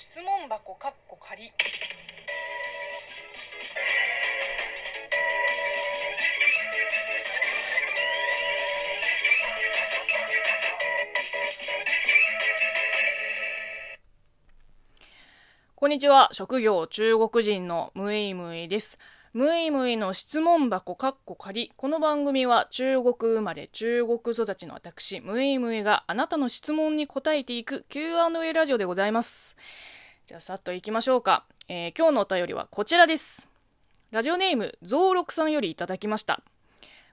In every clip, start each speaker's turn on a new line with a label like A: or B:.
A: 質問箱かっこ仮こんにちは。職業中国人のムイムイです。ムイムイの質問箱かっこ仮。この番組は中国生まれ中国育ちの私、ムイムイがあなたの質問に答えていく Q&A ラジオでございます。じゃあさっと行きましょうか。えー、今日のお便りはこちらです。ラジオネーム、ゾウロクさんよりいただきました。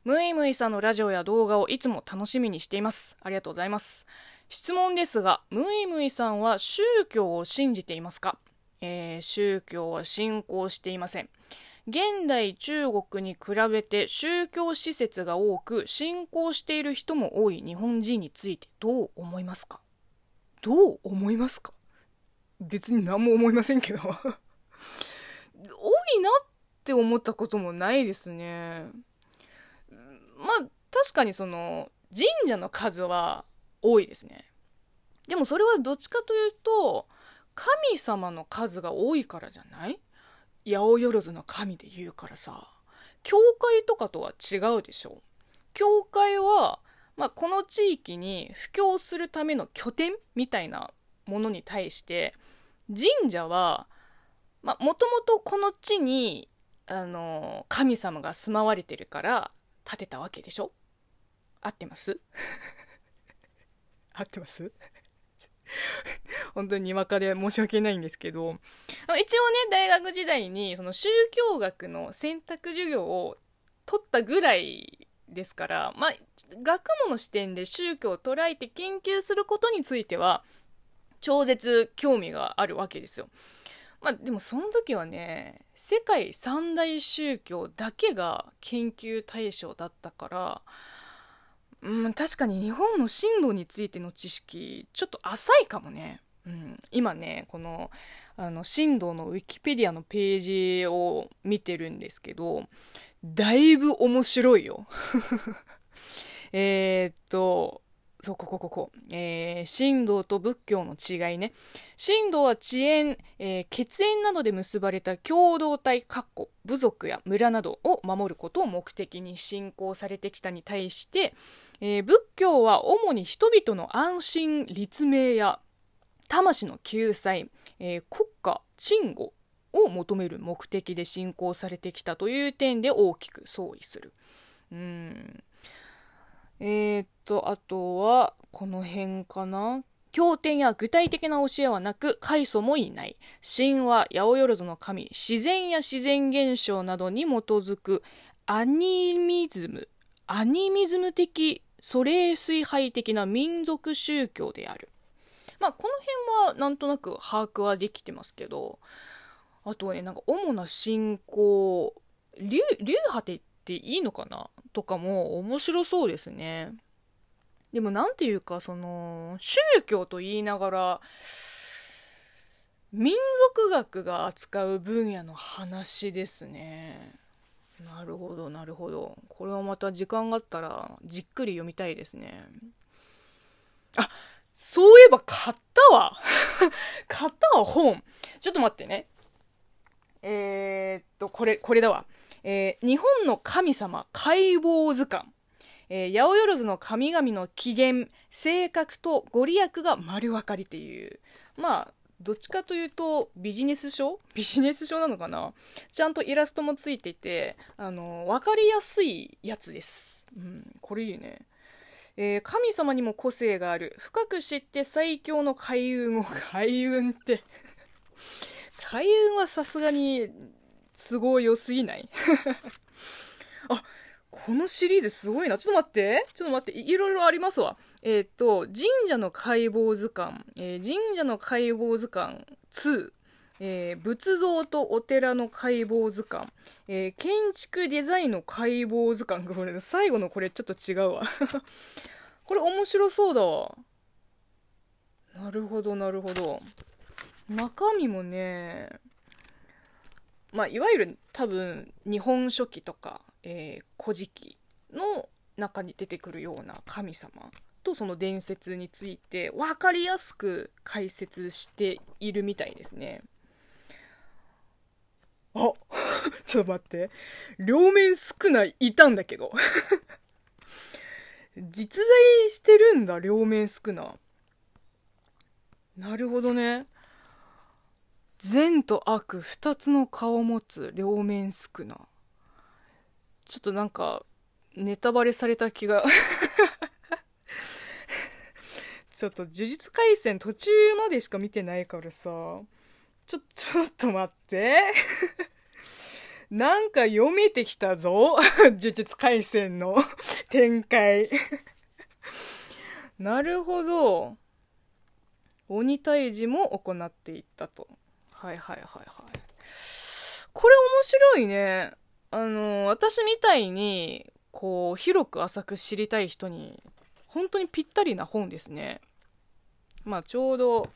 A: ムイムイさんのラジオや動画をいつも楽しみにしています。ありがとうございます。質問ですが、ムイムイさんは宗教を信じていますか？えー、宗教は信仰していません。現代中国に比べて宗教施設が多く信仰している人も多い日本人についてどう思いますか？どう思いますか？別に何も思いませんけど 多いなって思ったこともないですね。まあ確かにその神社の数は多いですね。でもそれはどっちかというと神様の数が多いからじゃない？八百万の神で言うからさ教会とかとは違うでしょ。教会は、まあ、この地域に布教するための拠点みたいなものに対して神社はもともとこの地にあの神様が住まわれてるから建てたわけでしょ。合ってます？合ってます？本当ににわかで申し訳ないんですけど、一応ね、大学時代に、その宗教学の選択授業を取ったぐらいですから、まあ、学問の視点で宗教を捉えて研究することについては、超絶興味があるわけですよ。まあ、でもその時はね、世界三大宗教だけが研究対象だったから、うん、確かに日本の震度についての知識、ちょっと浅いかもね。うん、今ね、この、あの、震度のウィキペディアのページを見てるんですけど、だいぶ面白いよ。えっと、そう、ここ、ここ。えー、神道と仏教の違いね。神道は遅延、えー、血縁などで結ばれた共同体、かっこ、部族や村などを守ることを目的に信仰されてきたに対して、えー、仏教は主に人々の安心、立命や魂の救済、えー、国家、鎮護を求める目的で信仰されてきたという点で大きく相違する。うん。えー、っと、あとは、この辺かな。経典や具体的な教えはなく、開祖もいない。神話、八百万の神、自然や自然現象などに基づくアニミズム、アニミズム的、祖霊崇拝的な民族宗教である。まあ、この辺はなんとなく把握はできてますけど、あとはね、なんか主な信仰、流、流派って言っていいのかなとかも面白そうですね。でもなんていうか、その、宗教と言いながら、民族学が扱う分野の話ですね。なるほど、なるほど。これはまた時間があったらじっくり読みたいですね。あ、そういえば買ったわ 買ったわ、本。ちょっと待ってね。えー、っと、これ、これだわ。えー、日本の神様解剖図鑑。えー、八百万の神々の起源、性格とご利益が丸分かりっていう。まあ、どっちかというと、ビジネス書？ビジネス書なのかな？ちゃんとイラストもついていて、あの、分かりやすいやつです。うん、これいいね。えー、神様にも個性がある。深く知って最強の開運を、開運って開運はさすがに都合良すぎない？あ、このシリーズすごいな。ちょっと待って。ちょっと待って。いろいろありますわ。えっ、と、神社の解剖図鑑、えー、神社の解剖図鑑2、えー、仏像とお寺の解剖図鑑、えー、建築デザインの解剖図鑑。これ、最後のこれちょっと違うわ。これ面白そうだわ。なるほど、なるほど。中身もね、まあ、いわゆる多分、日本書紀とか、えー、古事記の中に出てくるような神様とその伝説について分かりやすく解説しているみたいですね。あ ちょっと待って。両面少ない、いたんだけど。実在してるんだ、両面少な。なるほどね。善と悪二つの顔を持つ両面少な。ちょっとなんか、ネタバレされた気が ちょっと呪術廻戦途中までしか見てないからさ、ちょ、ちょっと待ってなんか読めてきたぞ呪術廻戦の展開なるほど。鬼退治も行っていったと。はいはいはいはい。これ面白いね。あの、私みたいに、こう、広く浅く知りたい人に、本当にぴったりな本ですね。まあ、ちょうど、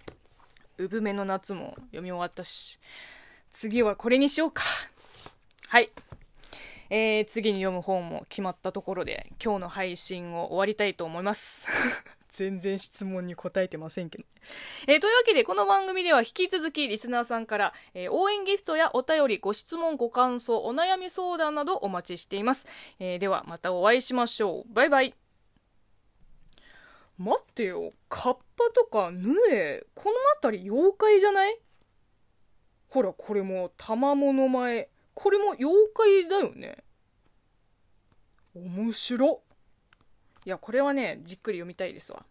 A: 産めの夏も読み終わったし、次はこれにしようか。はい。えー、次に読む本も決まったところで、今日の配信を終わりたいと思います。全然質問に答えてませんけど。えー、というわけで、この番組では引き続きリスナーさんから、えー、応援ゲストやお便り、ご質問、ご感想、お悩み相談などお待ちしています。えー、では、またお会いしましょう。バイバイ。待ってよ。カッパとかヌエ、この辺り妖怪じゃない？ほら、これも玉物前。これも妖怪だよね。面白いや、これはね、じっくり読みたいですわ。